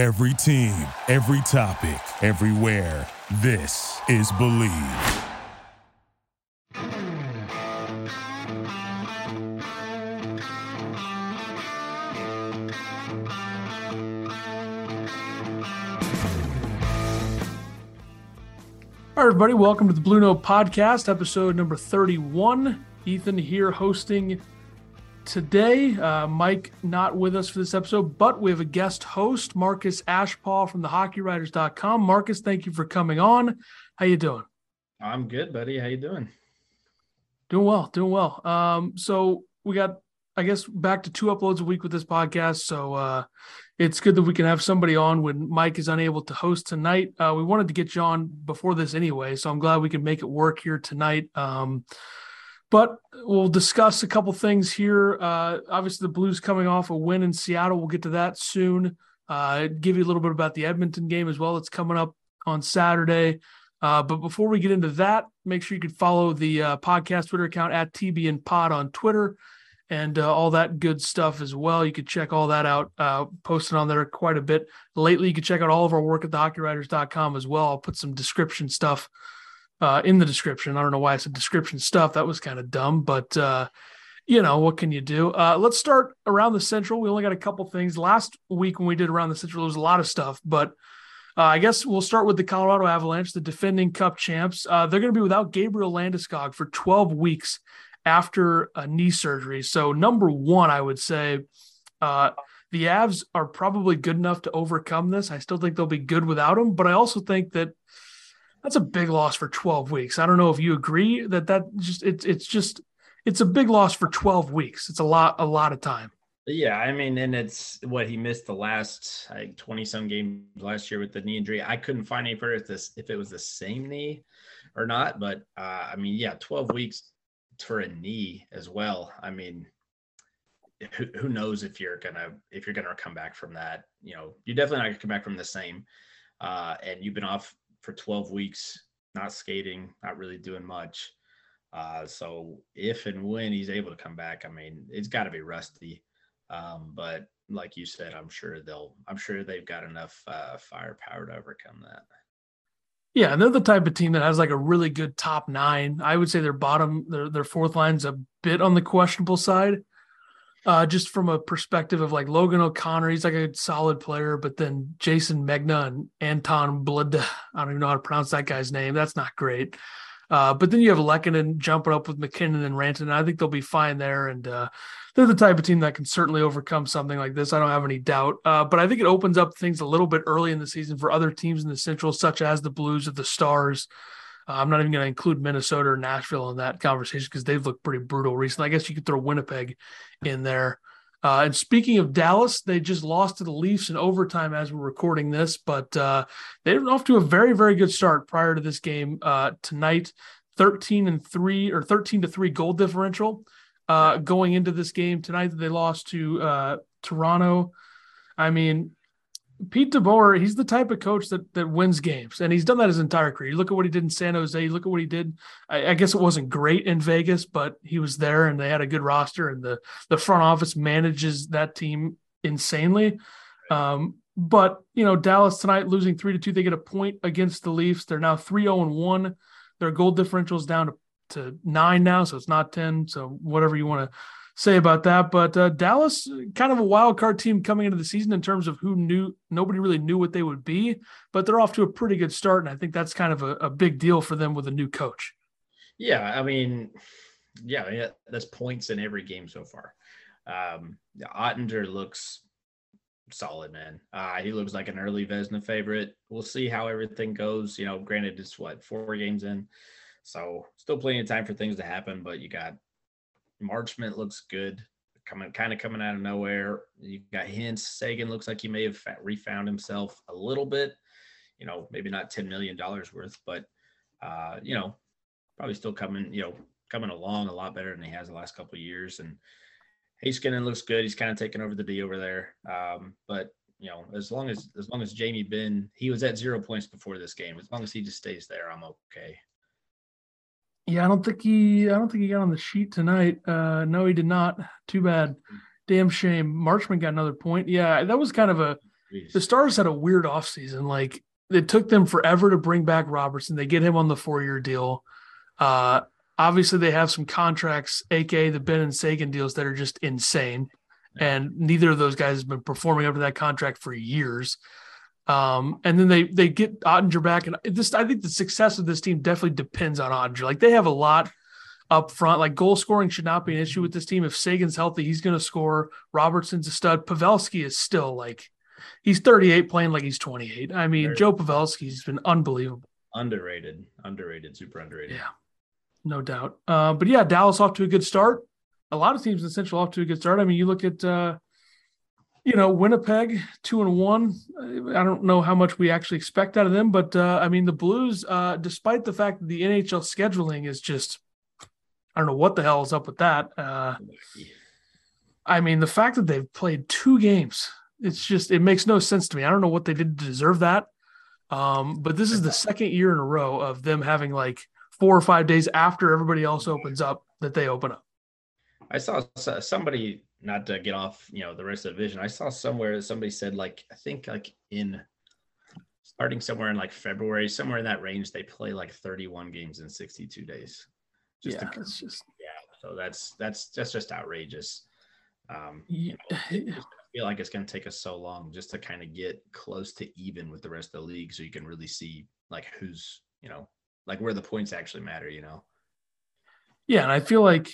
Every team, every topic, everywhere. This is Bleav. All right, everybody, welcome to the Blue Note Podcast, episode number 31. Ethan here hosting today. Uh, Mike not with us for this episode, but we have a guest host, Marcus Ashpaugh from the HockeyWriters.com. Marcus, thank you for coming on. How you doing? I'm good, buddy. How you doing? Doing well, doing well. Um, so we got, I guess, back to two uploads a week with this podcast. So uh, it's good that we can have somebody on when Mike is unable to host tonight. Uh, we wanted to get you on before this anyway, so I'm glad we can make it work here tonight. Um, but we'll discuss a couple things here. Uh, obviously, the Blues coming off a win in Seattle. We'll get to that soon. Uh, give you a little bit about the Edmonton game as well. It's coming up on Saturday. Uh, but before we get into that, make sure you can follow the uh, podcast Twitter account at TBN Pod on Twitter and uh, all that good stuff as well. You could check all that out, uh, posted on there quite a bit lately. You can check out all of our work at thehockeywriters.com as well. I'll put some description stuff uh, in the description. I don't know why I said description stuff. That was kind of dumb, but uh, you know, what can you do? Uh, let's start around the central. We only got a couple things. Last week when we did around the central, there was a lot of stuff, but uh, I guess we'll start with the Colorado Avalanche, the defending cup champs. they're going to be without Gabriel Landeskog for 12 weeks after a knee surgery. So, number one, I would say uh, the Avs are probably good enough to overcome this. I still think they'll be good without him, but I also think that that's a big loss for 12 weeks. I don't know if you agree that that just it's it's just it's a big loss for 12 weeks. It's a lot a lot of time. Yeah, I mean, and it's what he missed the last like 20 some games last year with the knee injury. I couldn't find any for this if it was the same knee or not, but uh, I mean, yeah, 12 weeks for a knee as well. I mean, who, who knows if you're gonna if you're gonna come back from that? You know, you're definitely not gonna come back from the same. Uh, and you've been off for 12 weeks, not skating, not really doing much. Uh, so if and when he's able to come back, I mean, it's got to be rusty. Um, but like you said, I'm sure they'll. I'm sure they've got enough uh, firepower to overcome that. Yeah, and they're the type of team that has like a really good top nine. I would say their bottom, their their fourth line's a bit on the questionable side. Uh, just from a perspective of like Logan O'Connor, he's like a solid player, but then Jayson Megna and Anton Blood, I don't even know how to pronounce that guy's name. That's not great. Uh, but then you have Lehkonen jumping up with MacKinnon and Rantanen. I think they'll be fine there. And uh, they're the type of team that can certainly overcome something like this. I don't have any doubt. Uh, but I think it opens up things a little bit early in the season for other teams in the Central, such as the Blues or the Stars. Uh, I'm not even going to include Minnesota or Nashville in that conversation because they've looked pretty brutal recently. I guess you could throw Winnipeg in there. Uh, and speaking of Dallas, they just lost to the Leafs in overtime as we're recording this, but uh, they're off to a very, very good start prior to this game uh, tonight. 13 and three or 13 to three goal differential uh, going into this game tonight that they lost to uh, Toronto. I mean, Pete DeBoer, he's the type of coach that that wins games, and he's done that his entire career. You look at what he did in San Jose. You look at what he did. I, I, guess it wasn't great in Vegas, but he was there, and they had a good roster, and the the front office manages that team insanely. Um, but you know, Dallas tonight losing three to two, they get a point against the Leafs. They're now three zero oh and one. Their goal differential is down to, to nine now, so it's not ten. So whatever you want to say about that. But uh, Dallas, kind of a wild card team coming into the season in terms of who knew. Nobody really knew what they would be, but they're off to a pretty good start, and I think that's kind of a, a big deal for them with a new coach. Yeah, I mean, yeah, that's points in every game so far. Um, Oettinger looks solid, man. Uh, he looks like an early Vezina favorite. We'll see how everything goes. You know, granted, it's what four games in, so still plenty of time for things to happen. But you got Marchment looks good, coming kind of coming out of nowhere. You got Hintz. Seguin looks like he may have refound himself a little bit. You know, maybe not ten million dollars worth, but uh, you know, probably still coming. You know, coming along a lot better than he has the last couple years. And Heiskanen looks good. He's kind of taking over the D over there. Um, but you know, as long as as long as Jamie Benn, he was at zero points before this game. As long as he just stays there, I'm okay. Yeah, I don't think he. I don't think he got on the sheet tonight. Uh, no, he did not. Too bad. Damn shame. Marchment got another point. Yeah, that was kind of a Jeez. the Stars had a weird offseason. Like it took them forever to bring back Robertson. They get him on the four year deal. Uh, obviously, they have some contracts, aka the Benn and Seguin deals, that are just insane. And neither of those guys has been performing up to that contract for years. Um, and then they they get Oettinger back, and this I think the success of this team definitely depends on Oettinger. Like they have a lot up front. Like goal scoring should not be an issue with this team. If Seguin's healthy, he's going to score. Robertson's a stud. Pavelski is still like he's 38 playing like he's 28. I mean, Joe Pavelski's been unbelievable. Underrated, underrated, super underrated. Yeah, no doubt. Uh, but yeah, Dallas off to a good start. A lot of teams in Central off to a good start. I mean, you look at uh, you know Winnipeg two and one. I don't know how much we actually expect out of them, but uh, I mean the Blues, uh, despite the fact that the NHL scheduling is just I don't know what the hell is up with that. Uh, I mean, the fact that they've played two games, it's just it makes no sense to me. I don't know what they did to deserve that. Um, but this is the second year in a row of them having like four or five days after everybody else opens up that they open up. I saw somebody not to get off, you know, the rest of the division. I saw somewhere somebody said like I think like in starting somewhere in like February, somewhere in that range, they play like 31 games in 62 days. Just yeah, to, it's just yeah. So that's that's that's just outrageous. Um, you know, I feel like it's going to take us so long just to kind of get close to even with the rest of the league, so you can really see like who's you know like where the points actually matter. You know. Yeah, and I feel like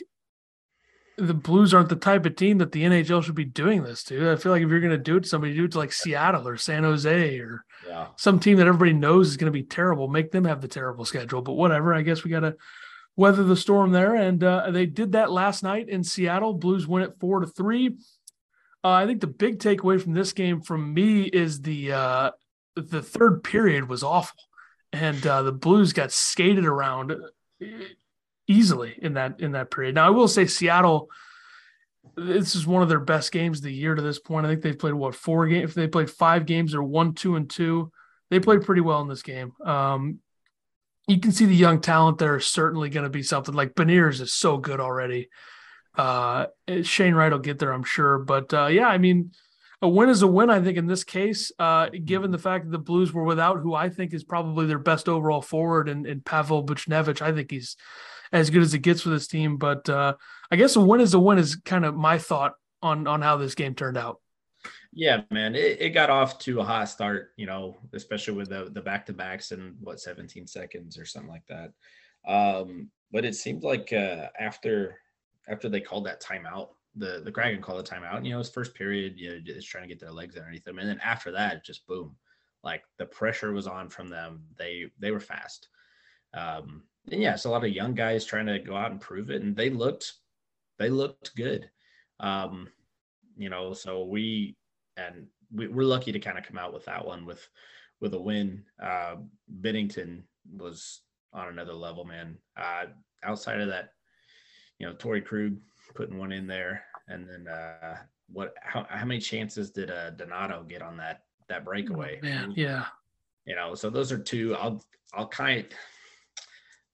the Blues aren't the type of team that the NHL should be doing this to. I feel like if you're going to do it to somebody, do it to like Seattle or San Jose or yeah. some team that everybody knows is going to be terrible. Make them have the terrible schedule. But whatever. I guess we got to weather the storm there. And uh, they did that last night in Seattle. Blues win it four to three. Uh, I think the big takeaway from this game from me is the uh, the third period was awful, and uh, the Blues got skated around easily in that in that period. Now I will say Seattle. This is one of their best games of the year to this point. I think they've played what four games. If they played five games, they're one, two, and two. They played pretty well in this game. Um, you can see the young talent there is certainly going to be something like Beniers is so good already. Uh, Shane Wright will get there, I'm sure. But uh, yeah, I mean, a win is a win. I think in this case, uh, given the fact that the Blues were without who I think is probably their best overall forward, and, and Pavel Buchnevich, I think he's as good as it gets for this team. But uh, I guess a win is a win is kind of my thought on on how this game turned out. Yeah, man, it, it got off to a hot start, you know, especially with the the back to backs in what 17 seconds or something like that. Um, but it seemed like uh, after after they called that timeout, the the Kraken called a timeout. You know, his first period, you know, just trying to get their legs underneath them, and then after that, just boom, like the pressure was on from them. They they were fast. Um, and yeah, it's a lot of young guys trying to go out and prove it, and they looked they looked good. Um, you know, so we and we, are lucky to kind of come out with that one with with a win. Uh, Binnington was on another level, man. Uh, outside of that, you know, Torey Krug putting one in there, and then uh, what? How, how many chances did uh, Donato get on that that breakaway? Oh, man, yeah. You know, so those are two. I'll I'll kind of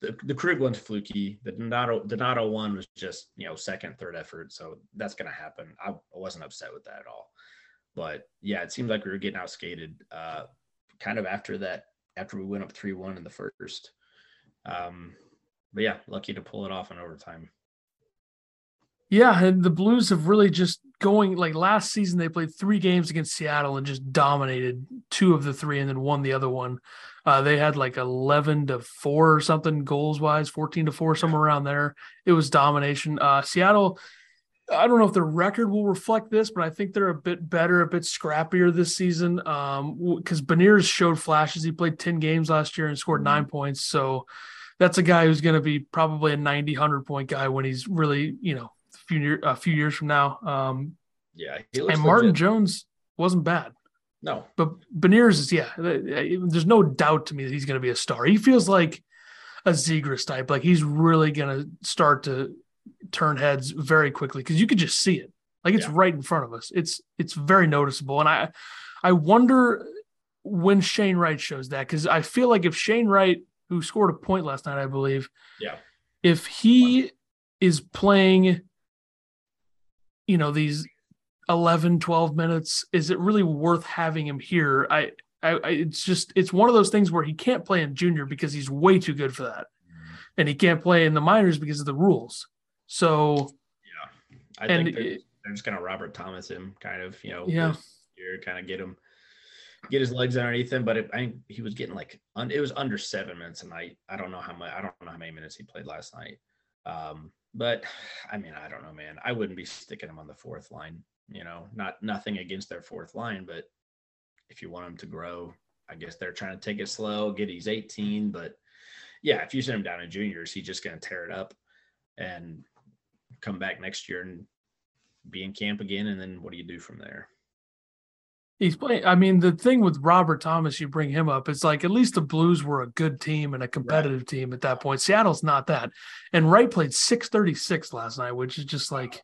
the, the Krug one's fluky. The Donato Donato one was just you know second, third effort, so that's gonna happen. I, wasn't upset with that at all. But yeah, it seemed like we were getting outskated uh, kind of after that, after we went up 3 1 in the first. Um, but yeah, lucky to pull it off in overtime. Yeah, and the Blues have really just going like last season they played three games against Seattle and just dominated two of the three and then won the other one. Uh, they had like 11 to 4 or something goals wise, 14 to 4 somewhere around there. It was domination. Uh, Seattle I don't know if the record will reflect this, but I think they're a bit better, a bit scrappier this season. Um, because Beniers showed flashes. He played 10 games last year and scored mm-hmm. nine points. So that's a guy who's going to be probably a 90, 100 point guy when he's really, you know, few, year, a few years from now. Um, yeah. and Martin legit. Jones wasn't bad. No. But Beniers is, yeah, there's no doubt to me that he's going to be a star. He feels like a Zegras type. Like he's really going to start to turn heads very quickly because you could just see it like it's yeah. right in front of us it's it's very noticeable and i i wonder when shane wright shows that because i feel like if shane wright who scored a point last night i believe yeah if he is playing you know these 11, 12 minutes. Is it really worth having him here? I, I, I it's just it's one of those things where he can't play in junior because he's way too good for that, and he can't play in the minors because of the rules. So Yeah, I And think they're, it- they're just gonna Robert Thomas him, kind of, you know, Yeah. year, kind of get him, get his legs underneath him. But it, I think he was getting like, un, it was under seven minutes a night. I don't know how much, I don't know how many minutes he played last night. Um, but I mean, I don't know, man. I wouldn't be sticking him on the fourth line. You know, not nothing against their fourth line, but if you want him to grow, I guess they're trying to take it slow, he's 18. But yeah, if you send him down in juniors, he's just going to tear it up and come back next year and be in camp again. And then what do you do from there? He's playing. I mean, the thing with Robert Thomas, you bring him up, it's like at least the Blues were a good team and a competitive team at that point. Seattle's not that. And Wright played 636 last night, which is just like,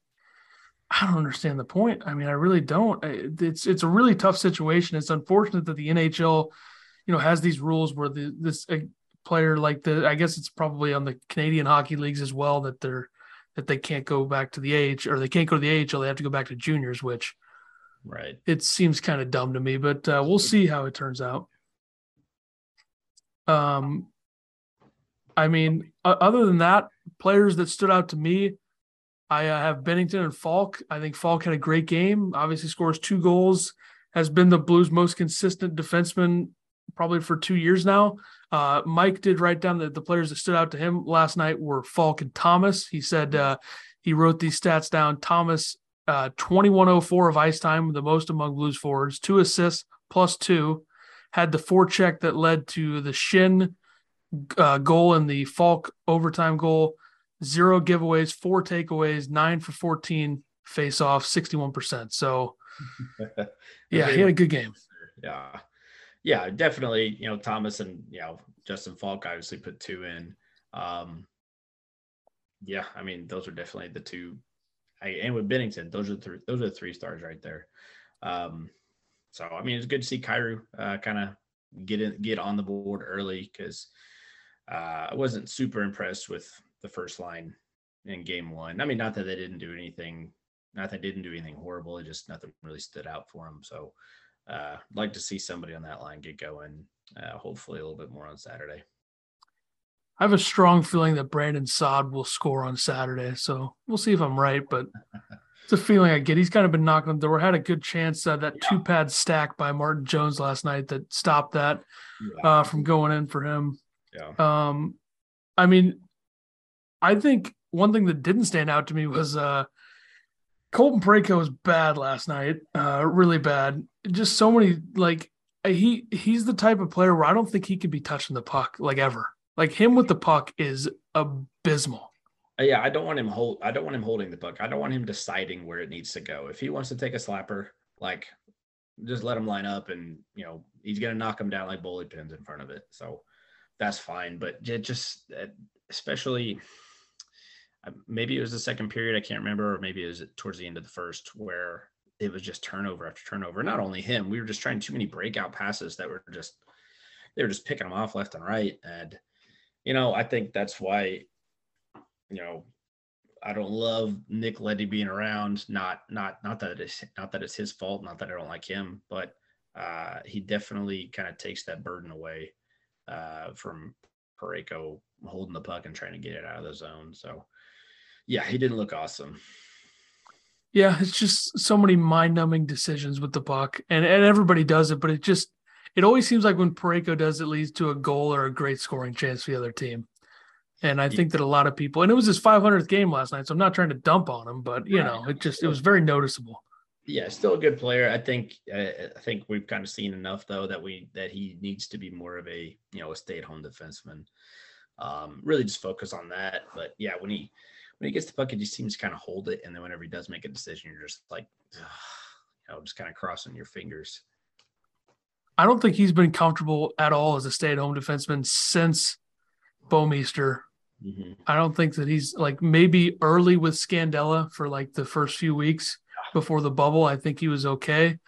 I don't understand the point. I mean, I really don't. It's it's a really tough situation. It's unfortunate that the NHL, you know, has these rules where the this uh, player like the I guess it's probably on the Canadian hockey leagues as well that they're that they can't go back to the age or they can't go to the AHL. They have to go back to juniors, which Right. it seems kind of dumb to me, but uh, we'll see how it turns out. Um, I mean, other than that, players that stood out to me, I uh, have Binnington and Faulk. I think Faulk had a great game. Obviously, scores two goals. Has been the Blues' most consistent defenseman probably for two years now. Uh, Mike did write down that the players that stood out to him last night were Faulk and Thomas. He said uh, he wrote these stats down. Thomas uh, 2104 of ice time, the most among Blues forwards, two assists plus two, had the forecheck that led to the Schenn uh, goal and the Faulk overtime goal, zero giveaways, four takeaways, nine for 14 face off, 61%. So, yeah, he had a good game. Yeah. Yeah, definitely. You know, Thomas and, you know, Justin Faulk obviously put two in. Um, yeah, I mean, those are definitely the two. I, and with Binnington, those are the three, those are the three stars right there. Um, so I mean, it's good to see Kyrou uh, kind of get in, get on the board early because uh, I wasn't super impressed with the first line in game one. I mean, not that they didn't do anything, not that they didn't do anything horrible. It just nothing really stood out for them. So uh, I'd like to see somebody on that line get going. Uh, hopefully, a little bit more on Saturday. I have a strong feeling that Brandon Saad will score on Saturday. So we'll see if I'm right, but it's a feeling I get. He's kind of been knocking on the door. Had a good chance uh, that two pad stack by Martin Jones last night that stopped that uh, from going in for him. yeah. Um, I mean, I think one thing that didn't stand out to me was uh, Colton Parayko was bad last night, uh, really bad. Just so many like he he's the type of player where I don't think he could be touching the puck like ever. Like him with the puck is abysmal. Uh, yeah, I don't want him hold. I don't want him holding the puck. I don't want him deciding where it needs to go. If he wants to take a slapper, like just let him line up, and you know he's gonna knock him down like bowling pins in front of it. So that's fine. But it just, uh, especially uh, maybe it was the second period. I can't remember, or maybe it was towards the end of the first where it was just turnover after turnover. Not only him, we were just trying too many breakout passes that were just they were just picking them off left and right, and you know I think that's why you know, I don't love Nick Leddy being around. Not not not that it's not that it's his fault. Not that I don't like him, but uh, he definitely kind of takes that burden away uh, from Parayko holding the puck and trying to get it out of the zone. So yeah, he didn't look awesome. Yeah, it's just so many mind-numbing decisions with the puck, and and everybody does it, but it just it always seems like when Parayko does, it leads to a goal or a great scoring chance for the other team. And I think that a lot of people, and it was his 500th game last night, so I'm not trying to dump on him, but you know, it just it was very noticeable. Yeah, still a good player. I think I think we've kind of seen enough though that we that he needs to be more of a you know a stay-at-home defenseman. Um, really just focus on that. But yeah, when he when he gets the puck, it just seems to kind of hold it, and then whenever he does make a decision, you're just like, you know, just kind of crossing your fingers. I don't think he's been comfortable at all as a stay-at-home defenseman since Bouwmeester. Mm-hmm. I don't think that he's like maybe early with Scandella for like the first few weeks before the bubble. I think he was okay.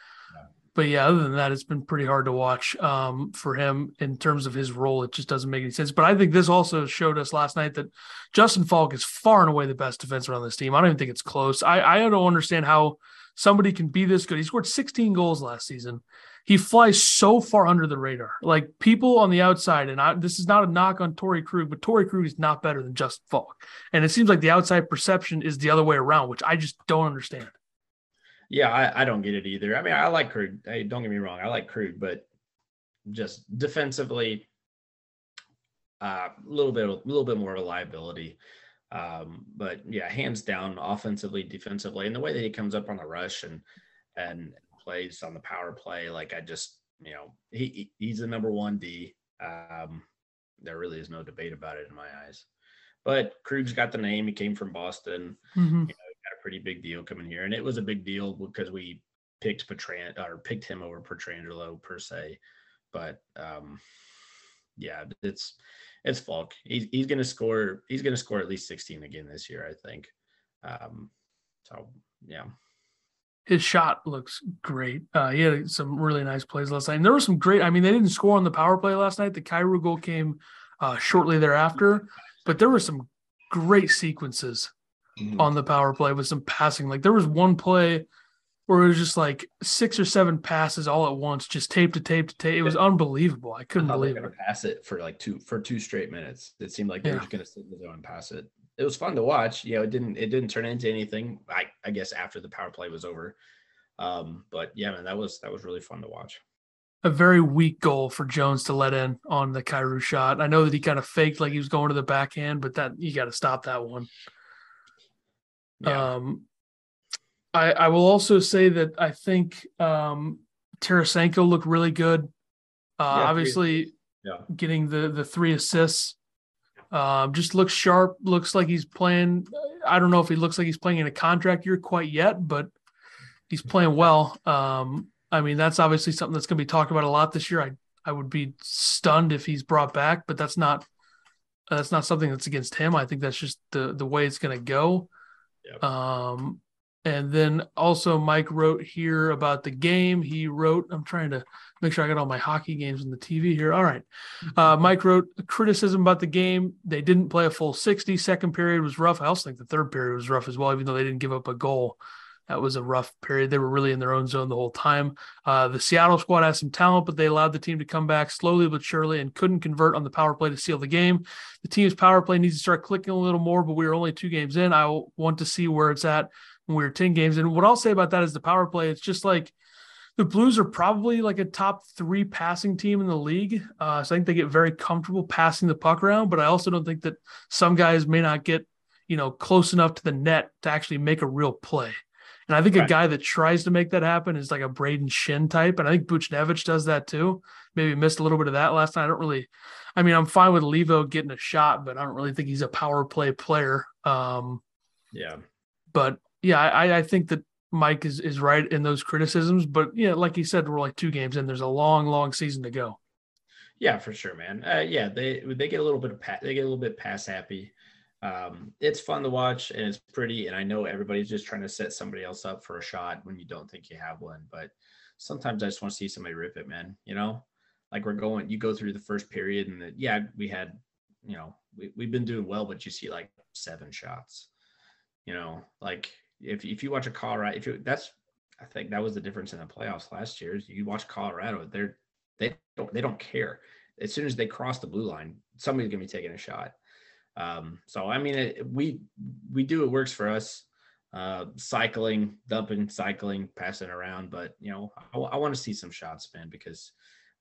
but yeah, other than that, it's been pretty hard to watch um, for him in terms of his role. It just doesn't make any sense. But I think this also showed us last night that Justin Faulk is far and away the best defenseman on this team. I don't even think it's close. I, I don't understand how somebody can be this good. He scored 16 goals last season. He flies so far under the radar. Like people on the outside, and I, this is not a knock on Torey Krug, but Torey Krug is not better than Justin Faulk. And it seems like the outside perception is the other way around, which I just don't understand. Yeah, I, I don't get it either. I mean, I like Krug. Hey, don't get me wrong, I like Krug, but just defensively, uh, a uh, little bit, a little bit more of a liability. Um, but yeah, hands down, offensively, defensively, and the way that he comes up on the rush and and plays on the power play, like I just, you know, he he's the number one D. Um, there really is no debate about it in my eyes. But Krug's got the name. He came from Boston. Mm-hmm. You know, got a pretty big deal coming here, and it was a big deal because we picked Petran or picked him over Pietrangelo per se. But um, yeah, it's it's Faulk. He's he's gonna score. He's gonna score at least sixteen again this year, I think. Um, so yeah. His shot looks great. Uh, he had some really nice plays last night. And there were some great. I mean, they didn't score on the power play last night. The Kyrou goal came uh, shortly thereafter, but there were some great sequences mm-hmm. on the power play with some passing. Like there was one play where it was just like six or seven passes all at once, just tape to tape to tape. It was unbelievable. I couldn't I believe it. Pass it for like two for two straight minutes. It seemed like they yeah. were just going to sit in the zone and pass it. It was fun to watch. You know, it didn't it didn't turn into anything. I I guess after the power play was over. Um, but yeah, man, that was that was really fun to watch. A very weak goal for Jones to let in on the Kyrou shot. I know that he kind of faked like he was going to the backhand, but that you got to stop that one. Yeah. Um, I, I will also say that I think um, Tarasenko looked really good. Uh, yeah, obviously, yeah. getting the the three assists. Um, just looks sharp. Looks like he's playing. I don't know if he looks like he's playing in a contract year quite yet, but he's playing well. Um, I mean, that's obviously something that's going to be talked about a lot this year. I I would be stunned if he's brought back, but that's not that's not something that's against him. I think that's just the the way it's going to go. Yep. Um, and then also Mike wrote here about the game. He wrote, I'm trying to make sure I got all my hockey games on the TV here. All right. Uh, Mike wrote criticism about the game. They didn't play a full 60. Second period was rough. I also think the third period was rough as well, even though they didn't give up a goal. That was a rough period. They were really in their own zone the whole time. Uh, the Seattle squad has some talent, but they allowed the team to come back slowly but surely and couldn't convert on the power play to seal the game. The team's power play needs to start clicking a little more, but we are only two games in. I want to see where it's at when we are 10 games. And what I'll say about that is the power play, it's just like the Blues are probably like a top three passing team in the league. Uh, so I think they get very comfortable passing the puck around, but I also don't think that some guys may not get, you know, close enough to the net to actually make a real play. And I think right. a guy that tries to make that happen is like a Brayden Schenn type. And I think Buchnevich does that too. Maybe missed a little bit of that last night. I don't really, I mean, I'm fine with Leivo getting a shot, but I don't really think he's a power play player. Um, yeah. But yeah, I, I think that Mike is, is right in those criticisms. But yeah, like he said, we're like two games in. There's a long, long season to go. Yeah, for sure, man. Uh, yeah, they they get a little bit of pa- they get a little bit pass happy um, it's fun to watch and it's pretty. And I know everybody's just trying to set somebody else up for a shot when you don't think you have one. But sometimes I just want to see somebody rip it, man. You know, like we're going, you go through the first period and the, yeah, we had, you know, we, we've been doing well, but you see like seven shots, you know, like if, if you watch a Colorado, if you, that's, I think that was the difference in the playoffs last year. Is you watch Colorado, they're, they don't, they don't care. As soon as they cross the blue line, somebody's gonna be taking a shot um, so I mean, it, we we do it works for us. Uh, cycling, dumping, cycling, passing around, but you know, I, I want to see some shots, man, because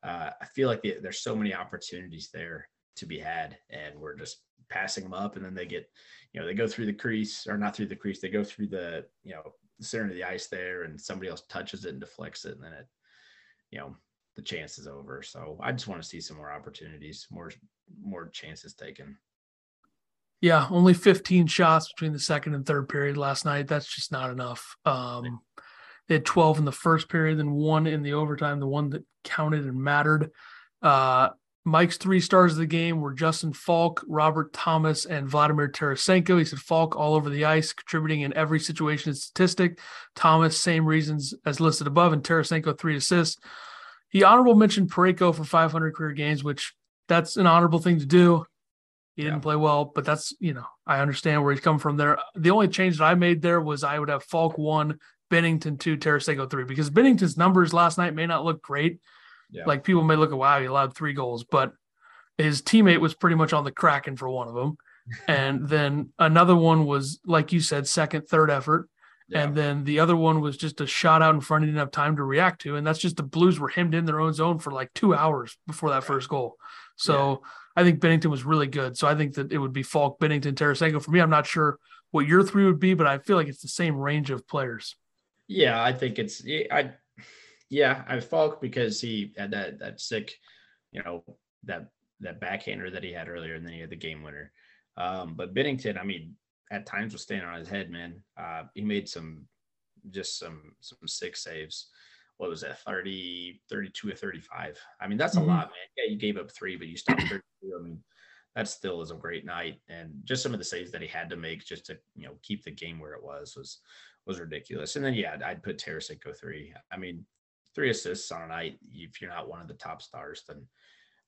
uh, I feel like the, there's so many opportunities there to be had, and we're just passing them up, and then they get, you know, they go through the crease or not through the crease, they go through the, you know, the center of the ice there, and somebody else touches it and deflects it, and then it, you know, the chance is over. So I just want to see some more opportunities, more more chances taken. Yeah, only 15 shots between the second and third period last night. That's just not enough. Um, they had 12 in the first period, then one in the overtime, the one that counted and mattered. Uh, Mike's three stars of the game were Justin Faulk, Robert Thomas, and Vladimir Tarasenko. He said Faulk all over the ice, contributing in every situation and statistic. Thomas, same reasons as listed above, and Tarasenko, three assists. He honorable mentioned Parayko for 500 career games, which that's an honorable thing to do. He didn't yeah. play well, but that's, you know, I understand where he's coming from there. The only change that I made there was I would have Faulk one, Binnington two, Tarasenko three, because Binnington's numbers last night may not look great. Yeah. Like people may look at, wow, he allowed three goals, but his teammate was pretty much on the Kraken for one of them. and then another one was, like you said, second, third effort. Yeah. And then the other one was just a shot out in front. He didn't have time to react to. And that's just the Blues were hemmed in their own zone for like two hours before that right. first goal. So yeah. I think Binnington was really good. So I think that it would be Faulk, Binnington, Tarasenko. For me, I'm not sure what your three would be, but I feel like it's the same range of players. Yeah, I think it's I yeah, I Faulk because he had that that sick, you know, that that backhander that he had earlier, and then he had the game winner. Um, but Binnington, I mean, at times was standing on his head, man. Uh, he made some just some some sick saves. What was that? 30, 32 or 35. I mean, that's a mm-hmm. lot, man. Yeah, you gave up three, but you stopped 32. I mean, that still is a great night. And just some of the saves that he had to make just to, you know, keep the game where it was was was ridiculous. And then yeah, I'd put Tarasenko three. I mean, three assists on a night. If you're not one of the top stars, then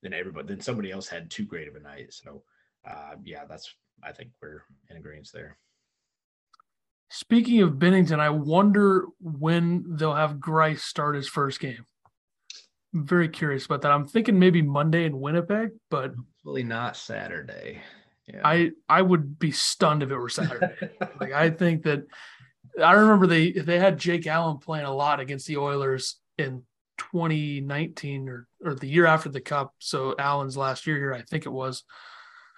then everybody then somebody else had too great of a night. So uh, yeah, that's I think we're in agreement there. Speaking of Binnington, I wonder when they'll have Greiss start his first game. I'm very curious about that. I'm thinking maybe Monday in Winnipeg, but hopefully not Saturday. Yeah. I I would be stunned if it were Saturday. like I think that I remember they they had Jake Allen playing a lot against the Oilers in 2019 or or the year after the Cup. So Allen's last year here, I think it was.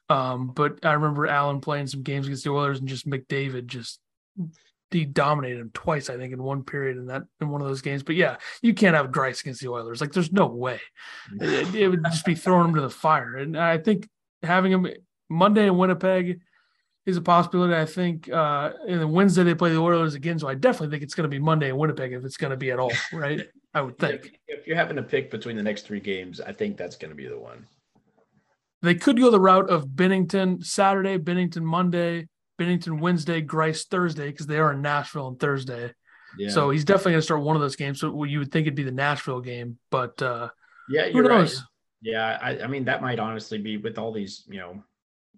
Um, but I remember Allen playing some games against the Oilers and just McDavid just he dominated him twice, I think, in one period in that in one of those games. But yeah, you can't have Greiss against the Oilers. Like, there's no way. It, it would just be throwing him to the fire. And I think having him Monday in Winnipeg is a possibility. I think uh and then Wednesday they play the Oilers again. So I definitely think it's gonna be Monday in Winnipeg if it's gonna be at all, right? I would think. If, if you're having to pick between the next three games, I think that's gonna be the one. They could go the route of Binnington Saturday, Binnington Monday, Binnington Wednesday, Greiss Thursday, because they are in Nashville on Thursday. Yeah. So he's definitely gonna start one of those games. So you would think it'd be the Nashville game, but uh yeah, you're right. Yeah, I, I mean that might honestly be with all these, you know,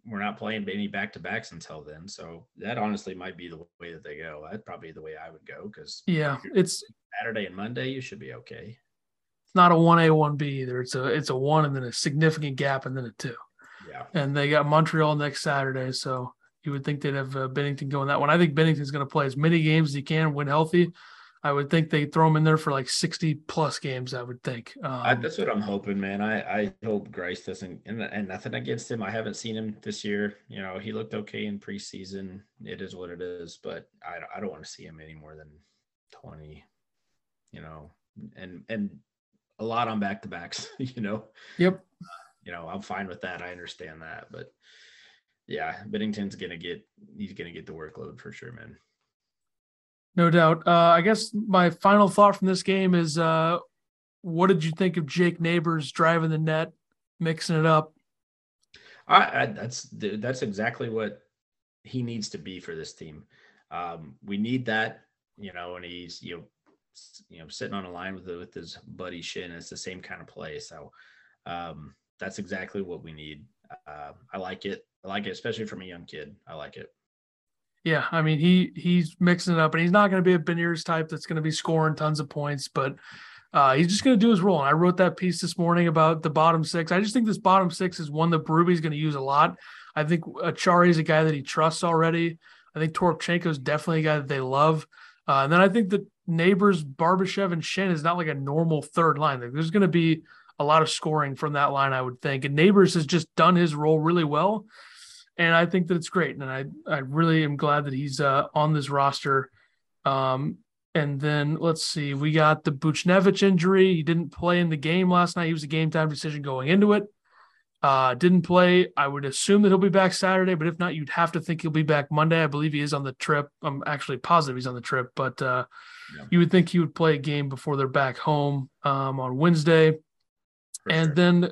we're not playing any back to backs until then. So that honestly might be the way that they go. That'd probably the way I would go because yeah, it's Saturday and Monday. You should be okay. It's not a one A one B either. It's a it's a one and then a significant gap and then a two. Yeah, and they got Montreal next Saturday, so you would think they'd have uh, Binnington going that one. I think Binnington's going to play as many games as he can, win healthy. I would think they throw him in there for like 60 plus games. I would think. Um, I, that's what I'm hoping, man. I, I hope Greiss doesn't, and, and nothing against him. I haven't seen him this year. You know, he looked okay in preseason. It is what it is, but I, I don't want to see him any more than 20, you know, and, and a lot on back to backs, you know? Yep. You know, I'm fine with that. I understand that, but yeah, Binnington's going to get, he's going to get the workload for sure, man. No doubt. Uh, I guess my final thought from this game is uh, what did you think of Jake Neighbors driving the net, mixing it up? I, I, that's that's exactly what he needs to be for this team. Um, we need that, you know, and he's you know, you know, sitting on a line with with his buddy Schenn. It's the same kind of play, so um, that's exactly what we need. Uh, I like it. I like it, especially from a young kid. I like it. Yeah, I mean he he's mixing it up, and he's not going to be a Beniers type that's going to be scoring tons of points, but uh, he's just going to do his role. And I wrote that piece this morning about the bottom six. I just think this bottom six is one that Berube's going to use a lot. I think Acciari is a guy that he trusts already. I think Toropchenko is definitely a guy that they love. Uh, and then I think that Neighbors, Barbashev, and Schenn is not like a normal third line. Like, there's going to be a lot of scoring from that line, I would think. And Neighbors has just done his role really well and I think that it's great. And I I really am glad that he's uh, on this roster. Um, and then let's see, we got the Buchnevich injury. He didn't play in the game last night. He was a game time decision going into it. Uh, didn't play. I would assume that he'll be back Saturday, but if not, you'd have to think he'll be back Monday. I believe he is on the trip. I'm actually positive he's on the trip, but uh, yeah. you would think he would play a game before they're back home um, on Wednesday. For and sure. then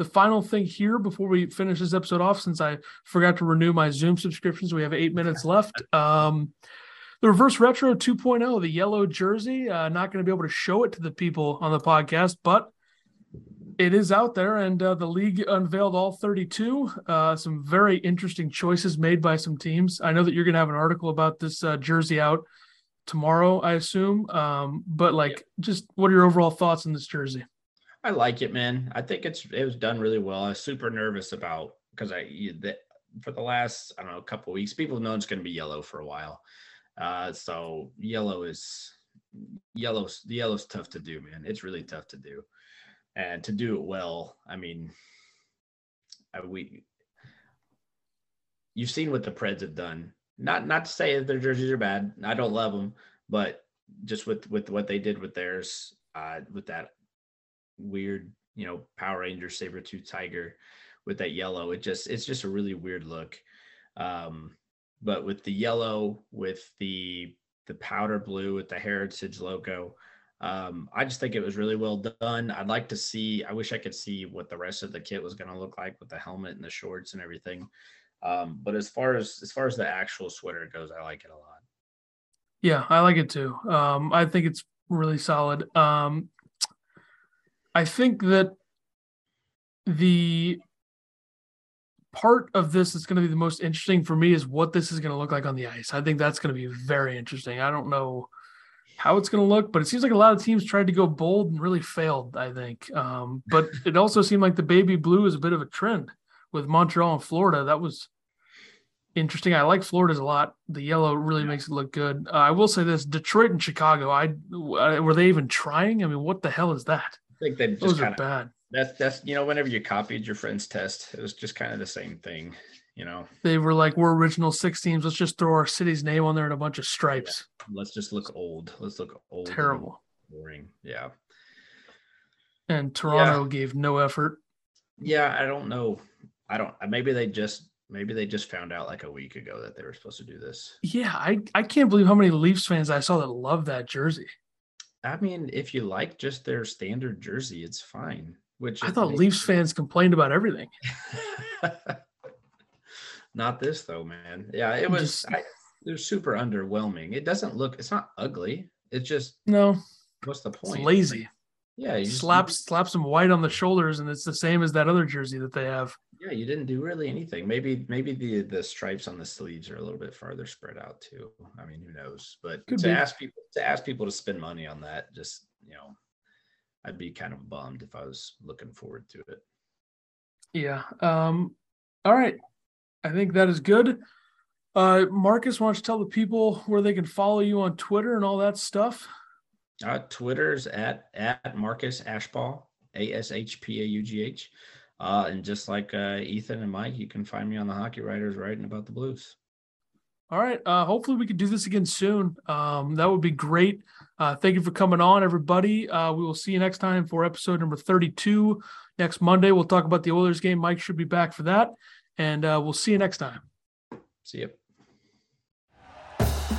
the final thing here before we finish this episode off, since I forgot to renew my Zoom subscriptions, we have eight minutes left. Um, the reverse retro 2.0, the yellow jersey. Uh, not going to be able to show it to the people on the podcast, but it is out there, and uh, the league unveiled all 32. Uh, some very interesting choices made by some teams. I know that you're going to have an article about this uh, jersey out tomorrow, I assume. Um, but like, yeah. just what are your overall thoughts on this jersey? I like it, man. I think it's it was done really well. I was super nervous about because I you, the, for the last I don't know a couple weeks, people have known it's going to be yellow for a while. Uh, so yellow is yellow. The yellow's tough to do, man. It's really tough to do, and to do it well. I mean, I, we you've seen what the Preds have done. Not not to say that their jerseys are bad. I don't love them, but just with with what they did with theirs, uh, with that weird, you know, Power Ranger saber tooth tiger with that yellow. It just it's just a really weird look. Um, but with the yellow, with the the powder blue, with the heritage logo, um, I just think it was really well done. I'd like to see. I wish I could see what the rest of the kit was going to look like with the helmet and the shorts and everything. Um, but as far as as far as the actual sweater goes, I like it a lot. Yeah, I like it too. Um, I think it's really solid. Um, I think that the part of this that's going to be the most interesting for me is what this is going to look like on the ice. I think that's going to be very interesting. I don't know how it's going to look, but it seems like a lot of teams tried to go bold and really failed. I think, um, but it also seemed like the baby blue is a bit of a trend with Montreal and Florida. That was interesting. I like Florida's a lot. The yellow really makes it look good. Uh, I will say this: Detroit and Chicago. I were they even trying? I mean, what the hell is that? Think they just kind of bad. That's that's you know whenever you copied your friend's test, it was just kind of the same thing. You know, they were like, "We're original six teams. Let's just throw our city's name on there and a bunch of stripes. Yeah. Let's just look old. Let's look old. Terrible. Boring. Yeah. And Toronto yeah. gave no effort. Yeah, I don't know. I don't. Uh, maybe they just maybe they just found out like a week ago that they were supposed to do this. Yeah, I I can't believe how many Leafs fans I saw that love that jersey. I mean, if you like just their standard jersey, it's fine. Which I thought Leafs fans complained about everything. not this though, man. Yeah, it was. I, they're super underwhelming. It doesn't look. It's not ugly. It's just no. What's the point? It's lazy. Yeah, you slap just, slap some white on the shoulders, and it's the same as that other jersey that they have. Yeah, you didn't do really anything. Maybe maybe the the stripes on the sleeves are a little bit farther spread out too. I mean, who knows? But Could to be. ask people to ask people to spend money on that, just you know, I'd be kind of bummed if I was looking forward to it. Yeah. Um. All right. I think that is good. Uh, Marcus, why don't you tell the people where they can follow you on Twitter and all that stuff? Uh, Twitter's at at Marcus Ashpaugh, A S H P A U G H. Uh, and just like uh, Ethan and Mike, you can find me on the Hockey Writers writing about the Blues. All right. Uh, hopefully, we can do this again soon. Um, that would be great. Uh, thank you for coming on, everybody. Uh, we will see you next time for episode number 32. Next Monday, we'll talk about the Oilers game. Mike should be back for that. And uh, we'll see you next time. See you.